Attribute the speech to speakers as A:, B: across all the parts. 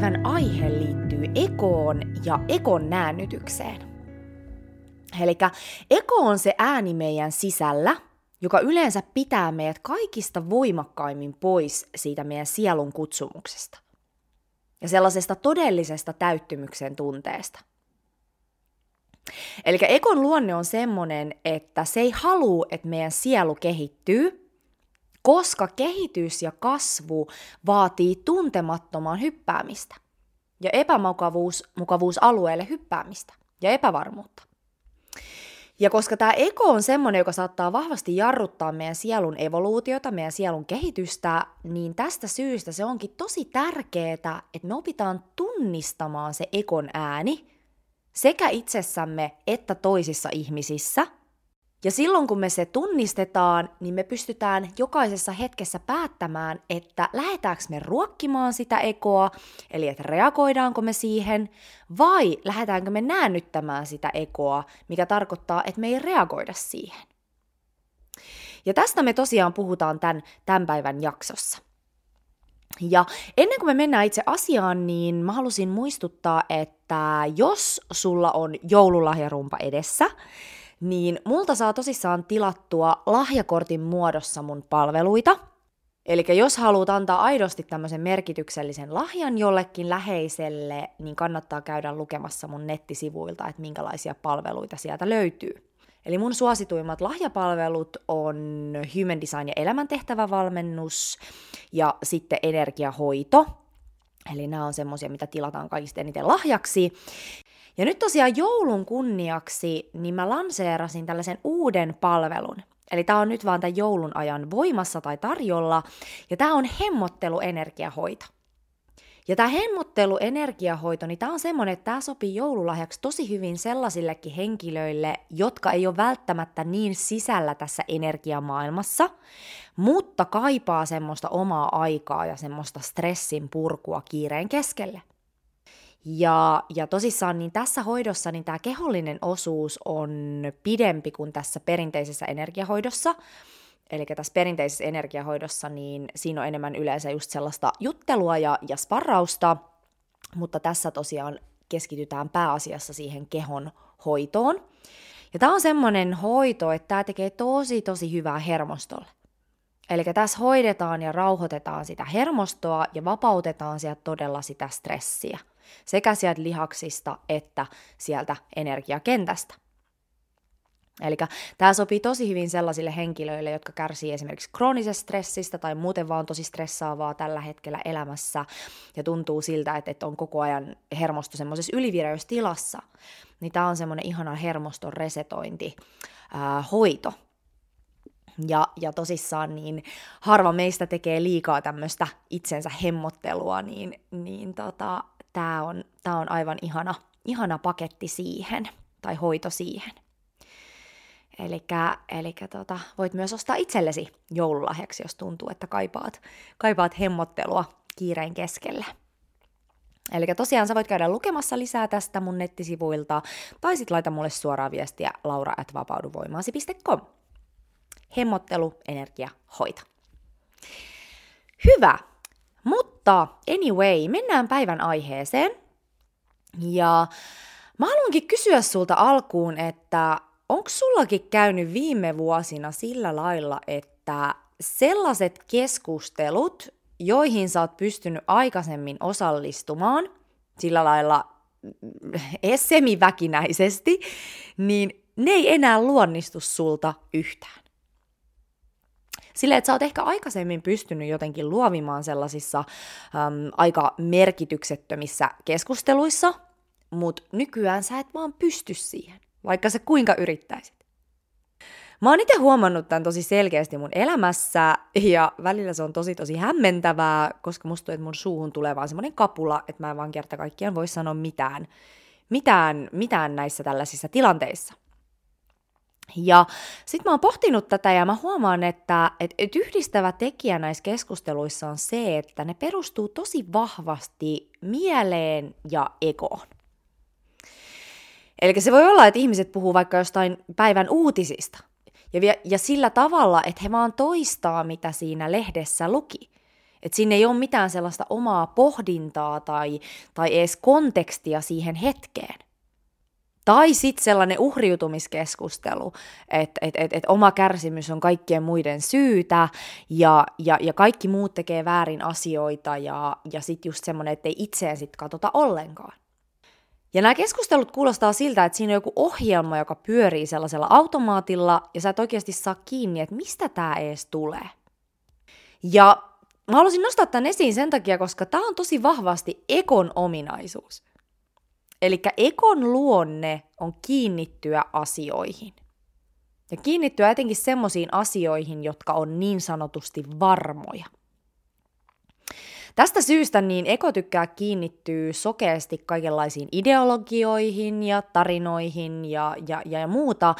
A: päivän aihe liittyy ekoon ja ekon näännytykseen. Eli eko on se ääni meidän sisällä, joka yleensä pitää meidät kaikista voimakkaimmin pois siitä meidän sielun kutsumuksesta ja sellaisesta todellisesta täyttymyksen tunteesta. Eli ekon luonne on semmoinen, että se ei halua, että meidän sielu kehittyy, koska kehitys ja kasvu vaatii tuntemattomaan hyppäämistä ja epämukavuusalueelle hyppäämistä ja epävarmuutta. Ja koska tämä eko on semmoinen, joka saattaa vahvasti jarruttaa meidän sielun evoluutiota, meidän sielun kehitystä, niin tästä syystä se onkin tosi tärkeää, että me opitaan tunnistamaan se ekon ääni sekä itsessämme että toisissa ihmisissä – ja silloin kun me se tunnistetaan, niin me pystytään jokaisessa hetkessä päättämään, että lähdetäänkö me ruokkimaan sitä ekoa, eli että reagoidaanko me siihen, vai lähdetäänkö me näännyttämään sitä ekoa, mikä tarkoittaa, että me ei reagoida siihen. Ja tästä me tosiaan puhutaan tämän, tämän päivän jaksossa. Ja ennen kuin me mennään itse asiaan, niin mä halusin muistuttaa, että jos sulla on joululahjarumpa edessä, niin multa saa tosissaan tilattua lahjakortin muodossa mun palveluita. Eli jos haluat antaa aidosti tämmöisen merkityksellisen lahjan jollekin läheiselle, niin kannattaa käydä lukemassa mun nettisivuilta, että minkälaisia palveluita sieltä löytyy. Eli mun suosituimmat lahjapalvelut on Human Design ja elämäntehtävävalmennus ja sitten energiahoito. Eli nämä on semmoisia, mitä tilataan kaikista eniten lahjaksi. Ja nyt tosiaan joulun kunniaksi, niin mä lanseerasin tällaisen uuden palvelun. Eli tämä on nyt vaan tämän joulun ajan voimassa tai tarjolla, ja tämä on hemmotteluenergiahoito. Ja tämä hemmotteluenergiahoito, niin tämä on semmoinen, että tämä sopii joululahjaksi tosi hyvin sellaisillekin henkilöille, jotka ei ole välttämättä niin sisällä tässä energiamaailmassa, mutta kaipaa semmoista omaa aikaa ja semmoista stressin purkua kiireen keskelle. Ja, ja tosissaan niin tässä hoidossa niin tämä kehollinen osuus on pidempi kuin tässä perinteisessä energiahoidossa. Eli tässä perinteisessä energiahoidossa niin siinä on enemmän yleensä just sellaista juttelua ja, ja sparrausta, mutta tässä tosiaan keskitytään pääasiassa siihen kehon hoitoon. Ja tämä on semmoinen hoito, että tämä tekee tosi tosi hyvää hermostolle. Eli tässä hoidetaan ja rauhoitetaan sitä hermostoa ja vapautetaan sieltä todella sitä stressiä sekä sieltä lihaksista että sieltä energiakentästä. Eli tämä sopii tosi hyvin sellaisille henkilöille, jotka kärsii esimerkiksi kroonisesta stressistä tai muuten vaan tosi stressaavaa tällä hetkellä elämässä ja tuntuu siltä, että, että on koko ajan hermosto semmoisessa ylivireystilassa. Niin tämä on semmoinen ihana hermoston resetointi, ää, hoito. Ja, ja tosissaan niin harva meistä tekee liikaa tämmöistä itsensä hemmottelua, niin, niin tota, tämä on, tää on aivan ihana, ihana paketti siihen, tai hoito siihen. Eli tota, voit myös ostaa itsellesi joululahjaksi, jos tuntuu, että kaipaat, kaipaat hemmottelua kiireen keskellä. Eli tosiaan sä voit käydä lukemassa lisää tästä mun nettisivuilta, tai sitten laita mulle suoraan viestiä laura at vapauduvoimaasi.com. Hemmottelu, energia, hoito. Hyvä, mutta anyway, mennään päivän aiheeseen. Ja mä haluankin kysyä sulta alkuun, että onko sullakin käynyt viime vuosina sillä lailla, että sellaiset keskustelut, joihin sä oot pystynyt aikaisemmin osallistumaan, sillä lailla semiväkinäisesti, niin ne ei enää luonnistu sulta yhtään. Sille, että sä oot ehkä aikaisemmin pystynyt jotenkin luovimaan sellaisissa äm, aika merkityksettömissä keskusteluissa, mutta nykyään sä et vaan pysty siihen, vaikka sä kuinka yrittäisit. Mä oon itse huomannut tämän tosi selkeästi mun elämässä, ja välillä se on tosi tosi hämmentävää, koska musta tuntuu, että mun suuhun tulee vaan semmoinen kapula, että mä en vaan kerta kaikkiaan voi sanoa mitään, mitään, mitään näissä tällaisissa tilanteissa. Ja sitten mä oon pohtinut tätä ja mä huomaan, että et, et yhdistävä tekijä näissä keskusteluissa on se, että ne perustuu tosi vahvasti mieleen ja egoon. Eli se voi olla, että ihmiset puhuu vaikka jostain päivän uutisista, ja, ja sillä tavalla, että he vaan toistaa, mitä siinä lehdessä luki. Että siinä ei ole mitään sellaista omaa pohdintaa tai, tai edes kontekstia siihen hetkeen. Tai sitten sellainen uhriutumiskeskustelu, että et, et, et oma kärsimys on kaikkien muiden syytä ja, ja, ja kaikki muut tekee väärin asioita ja, ja sitten just semmoinen, että ei itseään sitten katsota ollenkaan. Ja nämä keskustelut kuulostaa siltä, että siinä on joku ohjelma, joka pyörii sellaisella automaatilla ja sä et oikeasti saa kiinni, että mistä tämä ees tulee. Ja mä haluaisin nostaa tämän esiin sen takia, koska tämä on tosi vahvasti ekon ominaisuus. Eli ekon luonne on kiinnittyä asioihin. Ja kiinnittyä etenkin semmoisiin asioihin, jotka on niin sanotusti varmoja. Tästä syystä niin eko tykkää kiinnittyä sokeasti kaikenlaisiin ideologioihin ja tarinoihin ja, ja, ja muuta,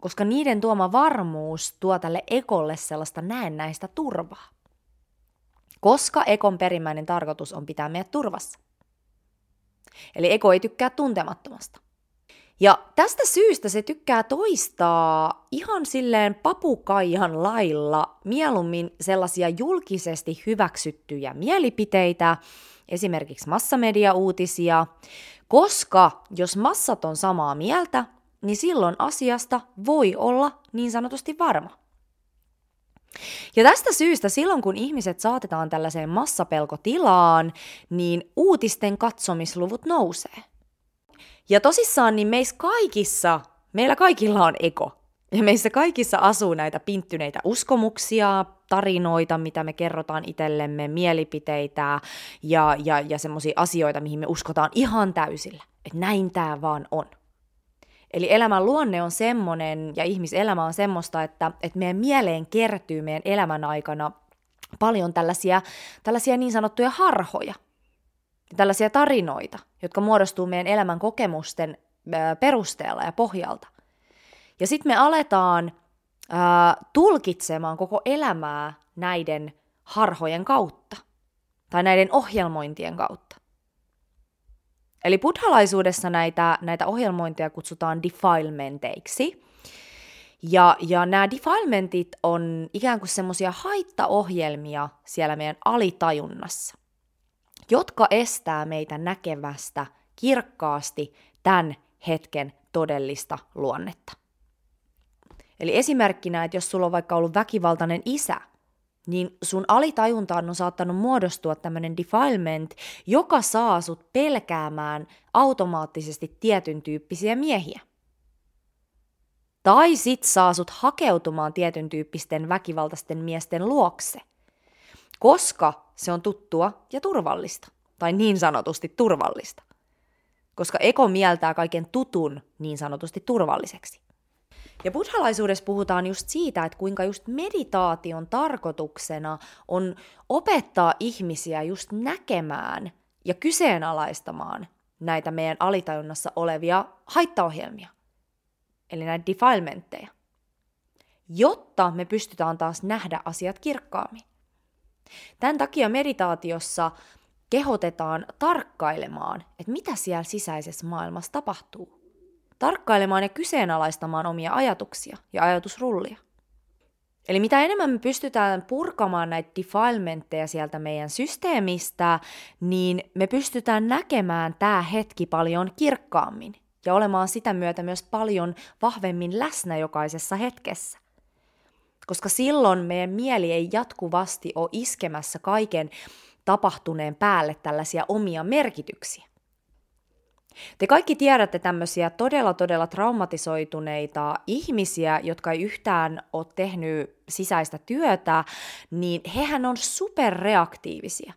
A: koska niiden tuoma varmuus tuo tälle ekolle sellaista näennäistä turvaa. Koska ekon perimmäinen tarkoitus on pitää meidät turvassa. Eli eko ei tykkää tuntemattomasta. Ja tästä syystä se tykkää toistaa ihan silleen papukaihan lailla mieluummin sellaisia julkisesti hyväksyttyjä mielipiteitä, esimerkiksi massamediauutisia, koska jos massat on samaa mieltä, niin silloin asiasta voi olla niin sanotusti varma. Ja tästä syystä silloin, kun ihmiset saatetaan tällaiseen massapelkotilaan, niin uutisten katsomisluvut nousee. Ja tosissaan niin meissä kaikissa, meillä kaikilla on ego. Ja meissä kaikissa asuu näitä pinttyneitä uskomuksia, tarinoita, mitä me kerrotaan itsellemme, mielipiteitä ja, ja, ja semmoisia asioita, mihin me uskotaan ihan täysillä. Että näin tämä vaan on. Eli elämän luonne on semmoinen ja ihmiselämä on semmoista, että, että meidän mieleen kertyy meidän elämän aikana paljon tällaisia, tällaisia niin sanottuja harhoja, tällaisia tarinoita, jotka muodostuu meidän elämän kokemusten perusteella ja pohjalta. Ja sitten me aletaan ää, tulkitsemaan koko elämää näiden harhojen kautta tai näiden ohjelmointien kautta. Eli buddhalaisuudessa näitä, näitä ohjelmointeja kutsutaan defilementeiksi. Ja, ja nämä defilementit on ikään kuin semmoisia haittaohjelmia siellä meidän alitajunnassa, jotka estää meitä näkevästä kirkkaasti tämän hetken todellista luonnetta. Eli esimerkkinä, että jos sulla on vaikka ollut väkivaltainen isä, niin sun alitajuntaan on saattanut muodostua tämmöinen defilement, joka saa sut pelkäämään automaattisesti tietyn tyyppisiä miehiä. Tai sit saa sut hakeutumaan tietyn tyyppisten väkivaltaisten miesten luokse, koska se on tuttua ja turvallista, tai niin sanotusti turvallista. Koska eko mieltää kaiken tutun niin sanotusti turvalliseksi. Ja buddhalaisuudessa puhutaan just siitä, että kuinka just meditaation tarkoituksena on opettaa ihmisiä just näkemään ja kyseenalaistamaan näitä meidän alitajunnassa olevia haittaohjelmia, eli näitä defilementteja, jotta me pystytään taas nähdä asiat kirkkaammin. Tämän takia meditaatiossa kehotetaan tarkkailemaan, että mitä siellä sisäisessä maailmassa tapahtuu tarkkailemaan ja kyseenalaistamaan omia ajatuksia ja ajatusrullia. Eli mitä enemmän me pystytään purkamaan näitä defilementteja sieltä meidän systeemistä, niin me pystytään näkemään tämä hetki paljon kirkkaammin ja olemaan sitä myötä myös paljon vahvemmin läsnä jokaisessa hetkessä. Koska silloin meidän mieli ei jatkuvasti ole iskemässä kaiken tapahtuneen päälle tällaisia omia merkityksiä. Te kaikki tiedätte tämmöisiä todella todella traumatisoituneita ihmisiä, jotka ei yhtään ole tehnyt sisäistä työtä, niin hehän on superreaktiivisia.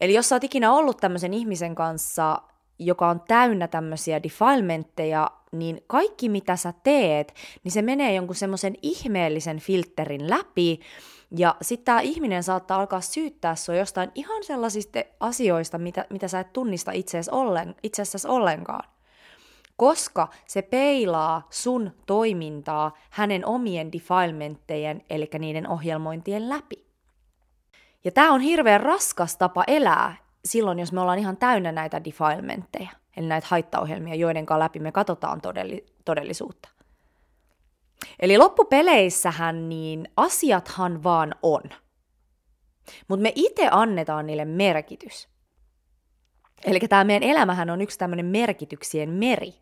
A: Eli jos sä oot ikinä ollut tämmöisen ihmisen kanssa, joka on täynnä tämmöisiä defilementteja, niin kaikki mitä sä teet, niin se menee jonkun semmoisen ihmeellisen filterin läpi, ja sitten tämä ihminen saattaa alkaa syyttää sua jostain ihan sellaisista asioista, mitä, mitä sä et tunnista itseäsi ollen, itsessäsi ollenkaan. Koska se peilaa sun toimintaa hänen omien defilementtejen, eli niiden ohjelmointien läpi. Ja tämä on hirveän raskas tapa elää silloin, jos me ollaan ihan täynnä näitä defilementteja, eli näitä haittaohjelmia, joiden läpi me katsotaan todelli- todellisuutta. Eli loppupeleissähän niin asiathan vaan on. Mutta me itse annetaan niille merkitys. Eli tämä meidän elämähän on yksi tämmöinen merkityksien meri.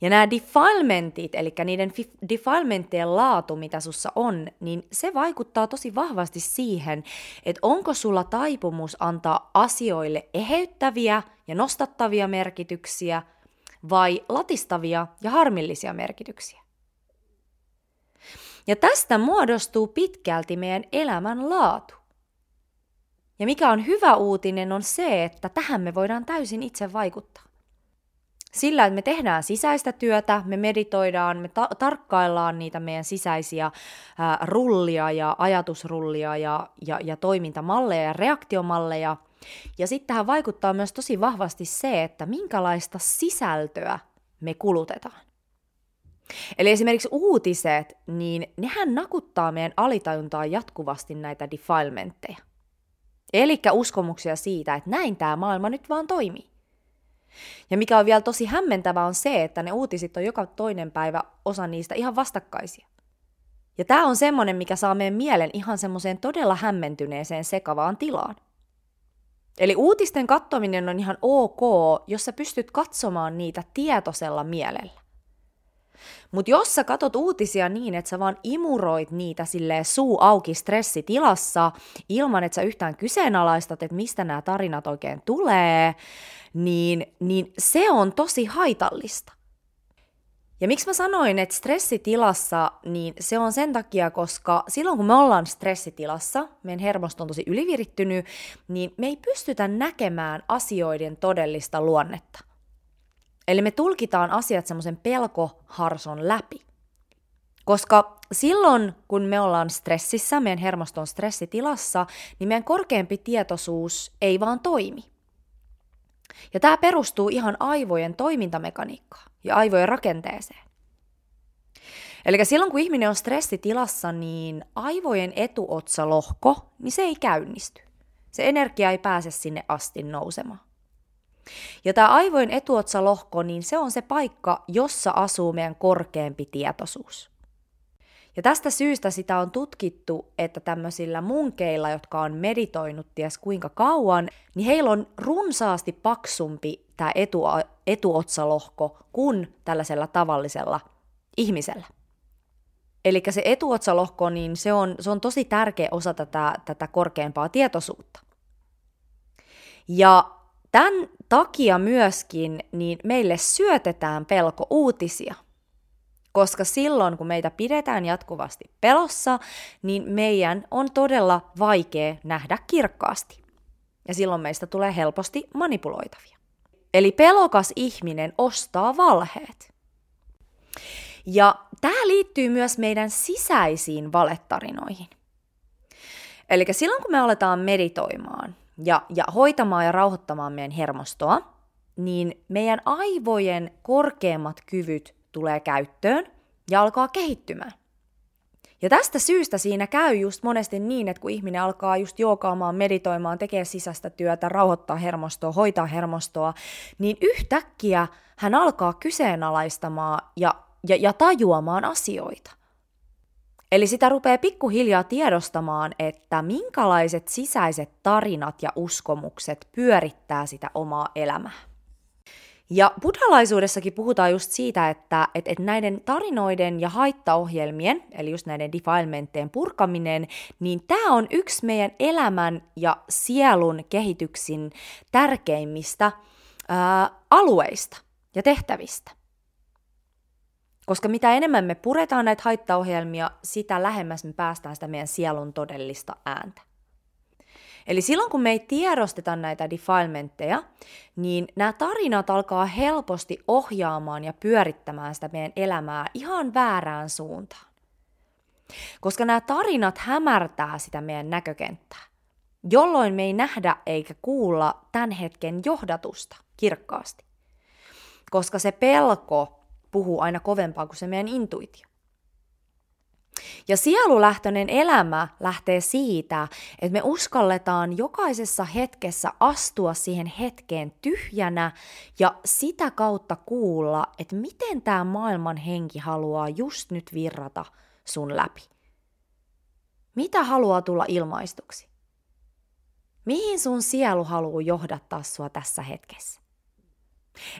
A: Ja nämä defilementit, eli niiden defilementtien laatu, mitä sussa on, niin se vaikuttaa tosi vahvasti siihen, että onko sulla taipumus antaa asioille eheyttäviä ja nostattavia merkityksiä vai latistavia ja harmillisia merkityksiä. Ja tästä muodostuu pitkälti meidän elämän laatu. Ja mikä on hyvä uutinen on se, että tähän me voidaan täysin itse vaikuttaa. Sillä, että me tehdään sisäistä työtä, me meditoidaan, me ta- tarkkaillaan niitä meidän sisäisiä ää, rullia ja ajatusrullia ja, ja, ja toimintamalleja ja reaktiomalleja. Ja sitten tähän vaikuttaa myös tosi vahvasti se, että minkälaista sisältöä me kulutetaan. Eli esimerkiksi uutiset, niin nehän nakuttaa meidän alitajuntaan jatkuvasti näitä defilementteja. Eli uskomuksia siitä, että näin tämä maailma nyt vaan toimii. Ja mikä on vielä tosi hämmentävää on se, että ne uutisit on joka toinen päivä osa niistä ihan vastakkaisia. Ja tämä on semmoinen, mikä saa meidän mielen ihan semmoiseen todella hämmentyneeseen sekavaan tilaan. Eli uutisten katsominen on ihan ok, jos sä pystyt katsomaan niitä tietoisella mielellä. Mutta jos sä katot uutisia niin, että sä vaan imuroit niitä sille suu auki stressitilassa, ilman että sä yhtään kyseenalaistat, että mistä nämä tarinat oikein tulee, niin, niin se on tosi haitallista. Ja miksi mä sanoin, että stressitilassa, niin se on sen takia, koska silloin kun me ollaan stressitilassa, meidän hermosto on tosi ylivirittynyt, niin me ei pystytä näkemään asioiden todellista luonnetta. Eli me tulkitaan asiat semmoisen pelkoharson läpi. Koska silloin, kun me ollaan stressissä, meidän hermoston stressitilassa, niin meidän korkeampi tietoisuus ei vaan toimi. Ja tämä perustuu ihan aivojen toimintamekaniikkaan ja aivojen rakenteeseen. Eli silloin, kun ihminen on stressitilassa, niin aivojen etuotsalohko, niin se ei käynnisty. Se energia ei pääse sinne asti nousemaan. Ja tämä aivojen etuotsalohko, niin se on se paikka, jossa asuu meidän korkeampi tietoisuus. Ja tästä syystä sitä on tutkittu, että tämmöisillä munkeilla, jotka on meditoinut ties kuinka kauan, niin heillä on runsaasti paksumpi tämä etu, etuotsalohko kuin tällaisella tavallisella ihmisellä. Eli se etuotsalohko, niin se on, se on tosi tärkeä osa tätä, tätä korkeampaa tietoisuutta. Ja Tämän takia myöskin niin meille syötetään pelko uutisia. Koska silloin, kun meitä pidetään jatkuvasti pelossa, niin meidän on todella vaikea nähdä kirkkaasti. Ja silloin meistä tulee helposti manipuloitavia. Eli pelokas ihminen ostaa valheet. Ja tämä liittyy myös meidän sisäisiin valettarinoihin. Eli silloin kun me aletaan meditoimaan, ja, ja hoitamaan ja rauhoittamaan meidän hermostoa, niin meidän aivojen korkeammat kyvyt tulee käyttöön ja alkaa kehittymään. Ja tästä syystä siinä käy just monesti niin, että kun ihminen alkaa just jookaamaan, meditoimaan, tekee sisäistä työtä, rauhoittaa hermostoa, hoitaa hermostoa, niin yhtäkkiä hän alkaa kyseenalaistamaan ja, ja, ja tajuamaan asioita. Eli sitä rupeaa pikkuhiljaa tiedostamaan, että minkälaiset sisäiset tarinat ja uskomukset pyörittää sitä omaa elämää. Ja buddhalaisuudessakin puhutaan just siitä, että, että, että näiden tarinoiden ja haittaohjelmien, eli just näiden defilementtien purkaminen, niin tämä on yksi meidän elämän ja sielun kehityksin tärkeimmistä ää, alueista ja tehtävistä. Koska mitä enemmän me puretaan näitä haittaohjelmia, sitä lähemmäs me päästään sitä meidän sielun todellista ääntä. Eli silloin kun me ei tiedosteta näitä defilementteja, niin nämä tarinat alkaa helposti ohjaamaan ja pyörittämään sitä meidän elämää ihan väärään suuntaan. Koska nämä tarinat hämärtää sitä meidän näkökenttää, jolloin me ei nähdä eikä kuulla tämän hetken johdatusta kirkkaasti. Koska se pelko puhuu aina kovempaa kuin se meidän intuitio. Ja sielulähtöinen elämä lähtee siitä, että me uskalletaan jokaisessa hetkessä astua siihen hetkeen tyhjänä ja sitä kautta kuulla, että miten tämä maailman henki haluaa just nyt virrata sun läpi. Mitä haluaa tulla ilmaistuksi? Mihin sun sielu haluaa johdattaa sua tässä hetkessä?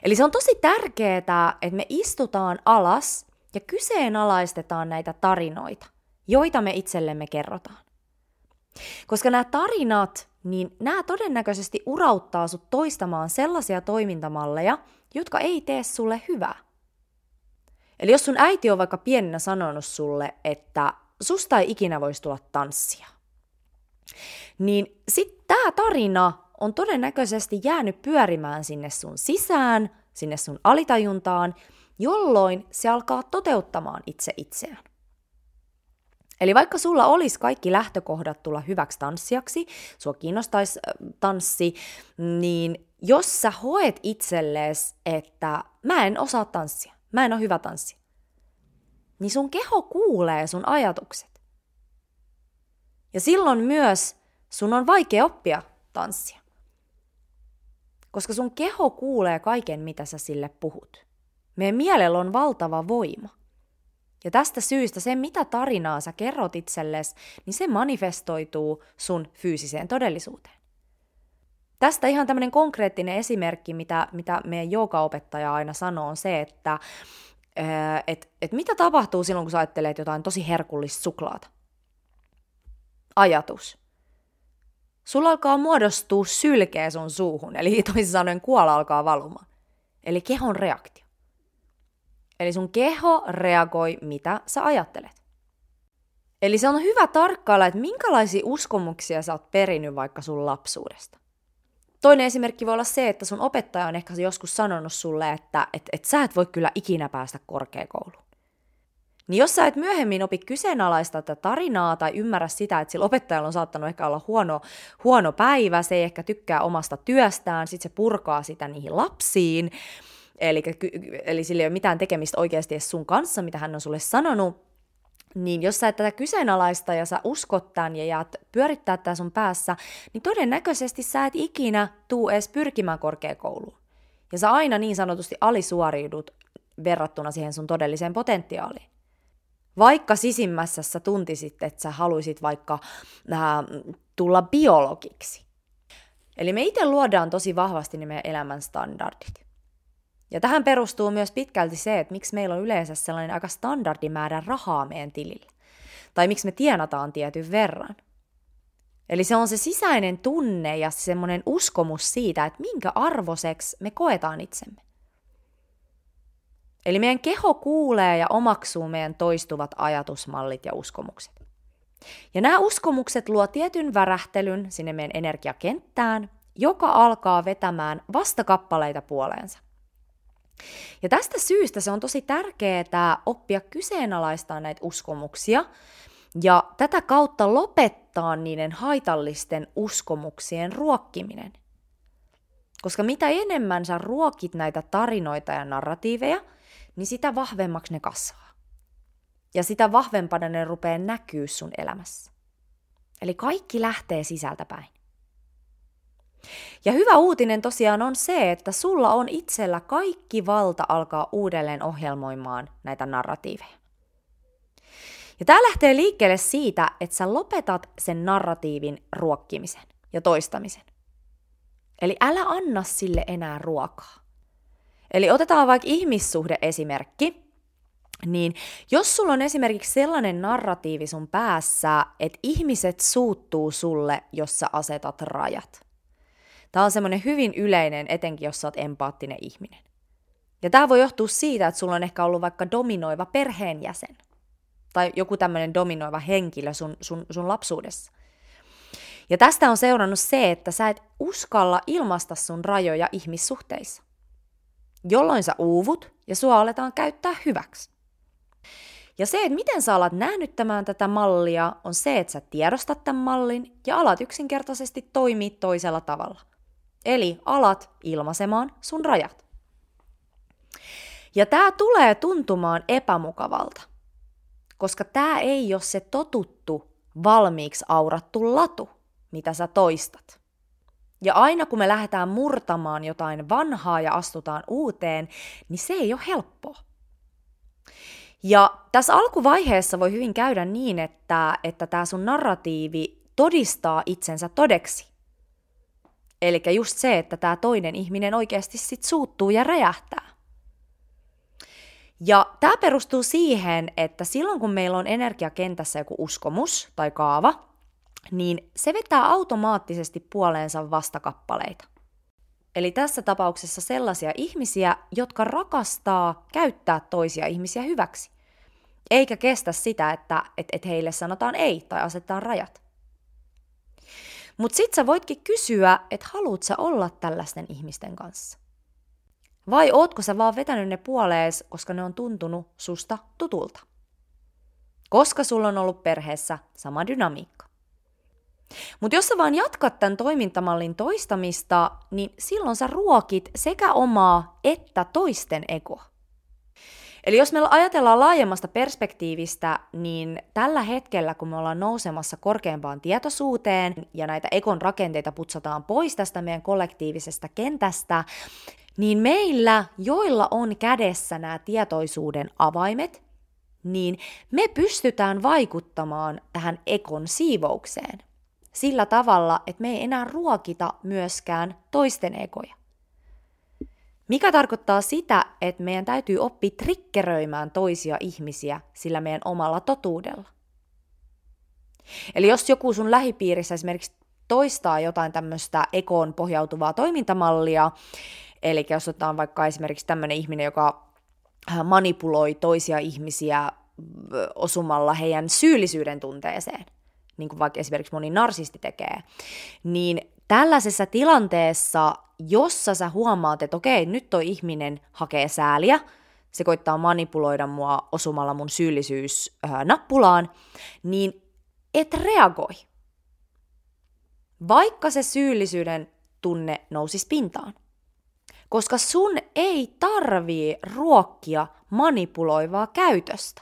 A: Eli se on tosi tärkeää, että me istutaan alas ja kyseenalaistetaan näitä tarinoita, joita me itsellemme kerrotaan. Koska nämä tarinat, niin nämä todennäköisesti urauttaa sut toistamaan sellaisia toimintamalleja, jotka ei tee sulle hyvää. Eli jos sun äiti on vaikka pienenä sanonut sulle, että susta ei ikinä voisi tulla tanssia, niin sitten tämä tarina on todennäköisesti jäänyt pyörimään sinne sun sisään, sinne sun alitajuntaan, jolloin se alkaa toteuttamaan itse itseään. Eli vaikka sulla olisi kaikki lähtökohdat tulla hyväksi tanssijaksi, sua kiinnostaisi tanssi, niin jos sä hoet itsellesi, että mä en osaa tanssia, mä en ole hyvä tanssi, niin sun keho kuulee sun ajatukset. Ja silloin myös sun on vaikea oppia tanssia. Koska sun keho kuulee kaiken, mitä sä sille puhut. Meidän mielellä on valtava voima. Ja tästä syystä se, mitä tarinaa sä kerrot itsellesi, niin se manifestoituu sun fyysiseen todellisuuteen. Tästä ihan tämmöinen konkreettinen esimerkki, mitä, mitä meidän joogaopettaja aina sanoo, on se, että et, et mitä tapahtuu silloin, kun sä ajattelet jotain tosi herkullista suklaata. Ajatus. Sulla alkaa muodostua sylkeä sun suuhun, eli toisin sanoen kuola alkaa valumaan. Eli kehon reaktio. Eli sun keho reagoi, mitä sä ajattelet. Eli se on hyvä tarkkailla, että minkälaisia uskomuksia sä oot perinyt vaikka sun lapsuudesta. Toinen esimerkki voi olla se, että sun opettaja on ehkä joskus sanonut sulle, että et, et sä et voi kyllä ikinä päästä korkeakouluun. Niin jos sä et myöhemmin opi kyseenalaista tätä tarinaa tai ymmärrä sitä, että sillä opettajalla on saattanut ehkä olla huono, huono päivä, se ei ehkä tykkää omasta työstään, sitten se purkaa sitä niihin lapsiin, eli, eli sillä ei ole mitään tekemistä oikeasti edes sun kanssa, mitä hän on sulle sanonut, niin jos sä et tätä kyseenalaista ja sä uskot tämän ja jaat pyörittää tämä sun päässä, niin todennäköisesti sä et ikinä tuu edes pyrkimään korkeakouluun. Ja sä aina niin sanotusti alisuoriudut verrattuna siihen sun todelliseen potentiaaliin. Vaikka sisimmässä sä tuntisit, että sä haluaisit vaikka äh, tulla biologiksi. Eli me itse luodaan tosi vahvasti ne meidän elämän standardit. Ja tähän perustuu myös pitkälti se, että miksi meillä on yleensä sellainen aika standardimäärä rahaa meidän tilillä. Tai miksi me tienataan tietyn verran. Eli se on se sisäinen tunne ja semmoinen uskomus siitä, että minkä arvoseksi me koetaan itsemme. Eli meidän keho kuulee ja omaksuu meidän toistuvat ajatusmallit ja uskomukset. Ja nämä uskomukset luo tietyn värähtelyn sinne meidän energiakenttään, joka alkaa vetämään vastakappaleita puoleensa. Ja tästä syystä se on tosi tärkeää oppia kyseenalaistaa näitä uskomuksia ja tätä kautta lopettaa niiden haitallisten uskomuksien ruokkiminen. Koska mitä enemmän sä ruokit näitä tarinoita ja narratiiveja, niin sitä vahvemmaksi ne kasvaa. Ja sitä vahvempana ne rupeaa näkyy sun elämässä. Eli kaikki lähtee sisältä päin. Ja hyvä uutinen tosiaan on se, että sulla on itsellä kaikki valta alkaa uudelleen ohjelmoimaan näitä narratiiveja. Ja tämä lähtee liikkeelle siitä, että sä lopetat sen narratiivin ruokkimisen ja toistamisen. Eli älä anna sille enää ruokaa. Eli otetaan vaikka ihmissuhde-esimerkki. Niin jos sulla on esimerkiksi sellainen narratiivi sun päässä, että ihmiset suuttuu sulle, jos sä asetat rajat – Tämä on semmoinen hyvin yleinen, etenkin jos sä oot empaattinen ihminen. Ja tämä voi johtua siitä, että sulla on ehkä ollut vaikka dominoiva perheenjäsen. Tai joku tämmöinen dominoiva henkilö sun, sun, sun lapsuudessa. Ja tästä on seurannut se, että sä et uskalla ilmaista sun rajoja ihmissuhteissa. Jolloin sä uuvut ja sua aletaan käyttää hyväksi. Ja se, että miten sä alat näännyttämään tätä mallia, on se, että sä tiedostat tämän mallin ja alat yksinkertaisesti toimia toisella tavalla. Eli alat ilmaisemaan sun rajat. Ja tämä tulee tuntumaan epämukavalta, koska tämä ei ole se totuttu, valmiiksi aurattu latu, mitä sä toistat. Ja aina kun me lähdetään murtamaan jotain vanhaa ja astutaan uuteen, niin se ei ole helppoa. Ja tässä alkuvaiheessa voi hyvin käydä niin, että, että tämä sun narratiivi todistaa itsensä todeksi. Eli just se, että tämä toinen ihminen oikeasti sit suuttuu ja räjähtää. Ja tämä perustuu siihen, että silloin kun meillä on energiakentässä joku uskomus tai kaava, niin se vetää automaattisesti puoleensa vastakappaleita. Eli tässä tapauksessa sellaisia ihmisiä, jotka rakastaa käyttää toisia ihmisiä hyväksi. Eikä kestä sitä, että et, et heille sanotaan ei tai asetetaan rajat. Mutta sit sä voitkin kysyä, että haluut sä olla tällaisten ihmisten kanssa. Vai ootko sä vaan vetänyt ne puolees, koska ne on tuntunut susta tutulta? Koska sulla on ollut perheessä sama dynamiikka. Mutta jos sä vaan jatkat tämän toimintamallin toistamista, niin silloin sä ruokit sekä omaa että toisten egoa. Eli jos me ajatellaan laajemmasta perspektiivistä, niin tällä hetkellä, kun me ollaan nousemassa korkeampaan tietoisuuteen ja näitä ekon rakenteita putsataan pois tästä meidän kollektiivisesta kentästä, niin meillä, joilla on kädessä nämä tietoisuuden avaimet, niin me pystytään vaikuttamaan tähän ekon siivoukseen sillä tavalla, että me ei enää ruokita myöskään toisten ekoja. Mikä tarkoittaa sitä, että meidän täytyy oppia trikkeröimään toisia ihmisiä sillä meidän omalla totuudella. Eli jos joku sun lähipiirissä esimerkiksi toistaa jotain tämmöistä ekoon pohjautuvaa toimintamallia, eli jos otetaan vaikka esimerkiksi tämmöinen ihminen, joka äh, manipuloi toisia ihmisiä osumalla heidän syyllisyyden tunteeseen, niin kuin vaikka esimerkiksi moni narsisti tekee, niin tällaisessa tilanteessa, jossa sä huomaat, että okei, nyt toi ihminen hakee sääliä, se koittaa manipuloida mua osumalla mun syyllisyys äh, nappulaan, niin et reagoi. Vaikka se syyllisyyden tunne nousisi pintaan. Koska sun ei tarvii ruokkia manipuloivaa käytöstä.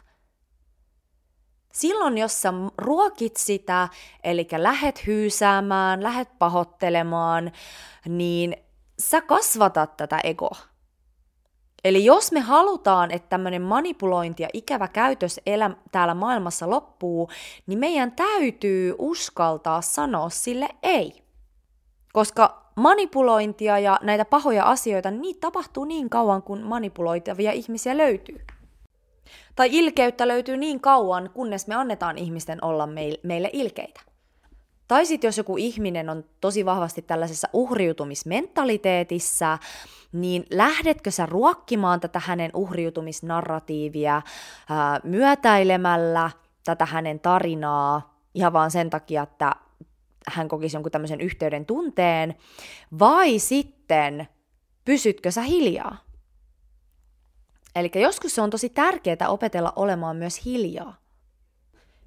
A: Silloin, jos sä ruokit sitä, eli lähet hyysäämään, lähet pahoittelemaan, niin sä kasvatat tätä egoa. Eli jos me halutaan, että tämmöinen manipulointi ja ikävä käytös elä, täällä maailmassa loppuu, niin meidän täytyy uskaltaa sanoa sille ei. Koska manipulointia ja näitä pahoja asioita, niin tapahtuu niin kauan, kun manipuloitavia ihmisiä löytyy. Tai ilkeyttä löytyy niin kauan, kunnes me annetaan ihmisten olla meille ilkeitä. Tai sitten jos joku ihminen on tosi vahvasti tällaisessa uhriutumismentaliteetissa, niin lähdetkö sä ruokkimaan tätä hänen uhriutumisnarratiivia ää, myötäilemällä tätä hänen tarinaa ihan vaan sen takia, että hän kokisi jonkun tämmöisen yhteyden tunteen, vai sitten pysytkö sä hiljaa? Eli joskus se on tosi tärkeää opetella olemaan myös hiljaa.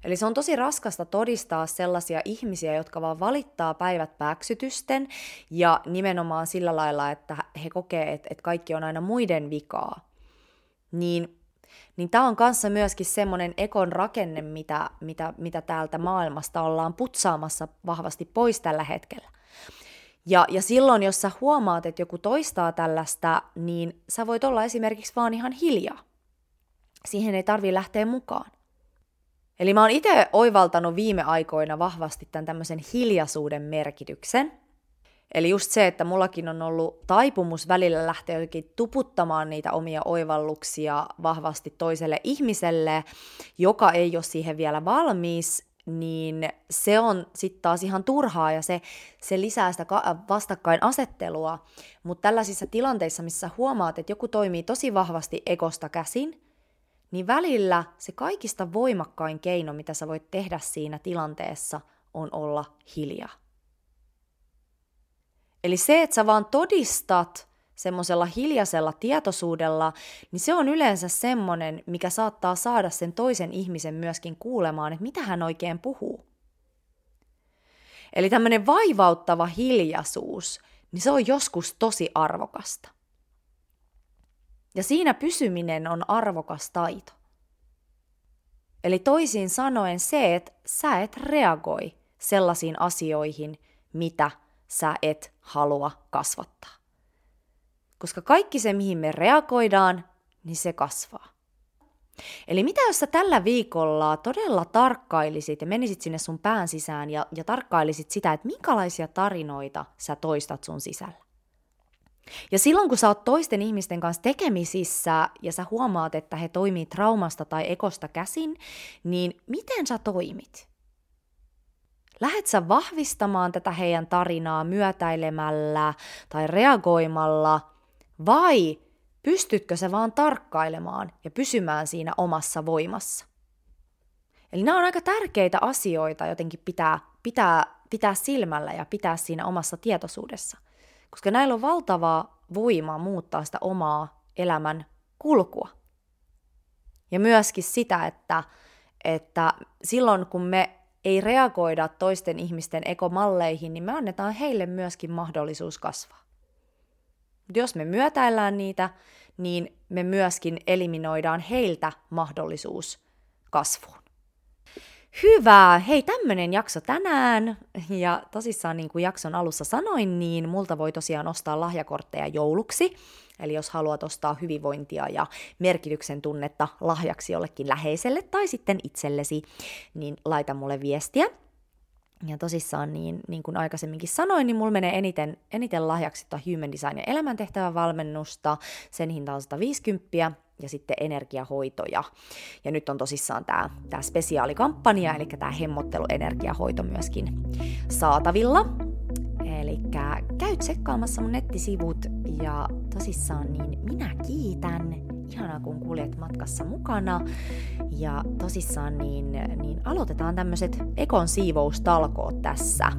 A: Eli se on tosi raskasta todistaa sellaisia ihmisiä, jotka vaan valittaa päivät pääksytysten ja nimenomaan sillä lailla, että he kokee, että, kaikki on aina muiden vikaa. Niin, niin tämä on kanssa myöskin semmoinen ekon rakenne, mitä, mitä, mitä täältä maailmasta ollaan putsaamassa vahvasti pois tällä hetkellä. Ja, ja silloin, jos sä huomaat, että joku toistaa tällaista, niin sä voit olla esimerkiksi vaan ihan hiljaa. Siihen ei tarvi lähteä mukaan. Eli mä oon itse oivaltanut viime aikoina vahvasti tämän tämmöisen hiljaisuuden merkityksen. Eli just se, että mullakin on ollut taipumus välillä lähteä jotenkin tuputtamaan niitä omia oivalluksia vahvasti toiselle ihmiselle, joka ei ole siihen vielä valmis, niin se on sitten taas ihan turhaa ja se, se lisää sitä vastakkainasettelua. Mutta tällaisissa tilanteissa, missä huomaat, että joku toimii tosi vahvasti ekosta käsin, niin välillä se kaikista voimakkain keino, mitä sä voit tehdä siinä tilanteessa, on olla hiljaa. Eli se, että sä vaan todistat semmoisella hiljaisella tietoisuudella, niin se on yleensä semmoinen, mikä saattaa saada sen toisen ihmisen myöskin kuulemaan, että mitä hän oikein puhuu. Eli tämmöinen vaivauttava hiljaisuus, niin se on joskus tosi arvokasta. Ja siinä pysyminen on arvokas taito. Eli toisin sanoen se, että sä et reagoi sellaisiin asioihin, mitä sä et halua kasvattaa. Koska kaikki se, mihin me reagoidaan, niin se kasvaa. Eli mitä jos sä tällä viikolla todella tarkkailisit ja menisit sinne sun pään sisään ja, ja tarkkailisit sitä, että minkälaisia tarinoita sä toistat sun sisällä? Ja silloin kun sä oot toisten ihmisten kanssa tekemisissä ja sä huomaat, että he toimii traumasta tai ekosta käsin, niin miten sä toimit? Lähet sä vahvistamaan tätä heidän tarinaa myötäilemällä tai reagoimalla, vai pystytkö sä vaan tarkkailemaan ja pysymään siinä omassa voimassa? Eli nämä on aika tärkeitä asioita jotenkin pitää, pitää, pitää silmällä ja pitää siinä omassa tietoisuudessa – koska näillä on valtava voima muuttaa sitä omaa elämän kulkua. Ja myöskin sitä, että, että silloin kun me ei reagoida toisten ihmisten ekomalleihin, niin me annetaan heille myöskin mahdollisuus kasvaa. Jos me myötäillään niitä, niin me myöskin eliminoidaan heiltä mahdollisuus kasvuun. Hyvä! Hei, tämmönen jakso tänään. Ja tosissaan niin kuin jakson alussa sanoin, niin multa voi tosiaan ostaa lahjakortteja jouluksi. Eli jos haluat ostaa hyvinvointia ja merkityksen tunnetta lahjaksi jollekin läheiselle tai sitten itsellesi, niin laita mulle viestiä. Ja tosissaan, niin, niin kuin aikaisemminkin sanoin, niin mulla menee eniten, eniten lahjaksi Human Design ja elämäntehtävän valmennusta. Sen hinta on 150 ja sitten energiahoitoja. Ja nyt on tosissaan tämä tää spesiaalikampanja, eli tämä hemmotteluenergiahoito myöskin saatavilla. Eli käy tsekkaamassa mun nettisivut ja tosissaan niin minä kiitän. Ihanaa kun kuljet matkassa mukana. Ja tosissaan niin, niin aloitetaan tämmöiset ekon siivoustalkoot tässä.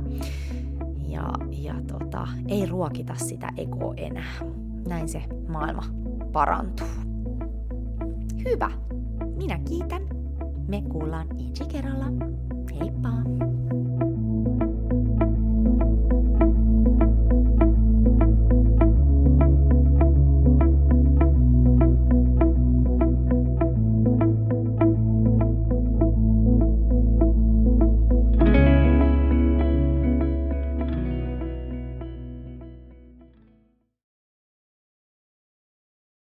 A: Ja, ja tota, ei ruokita sitä ego enää. Näin se maailma parantuu. Hyvä. Minä kiitän. Me kuullaan ensi kerralla. Heippa!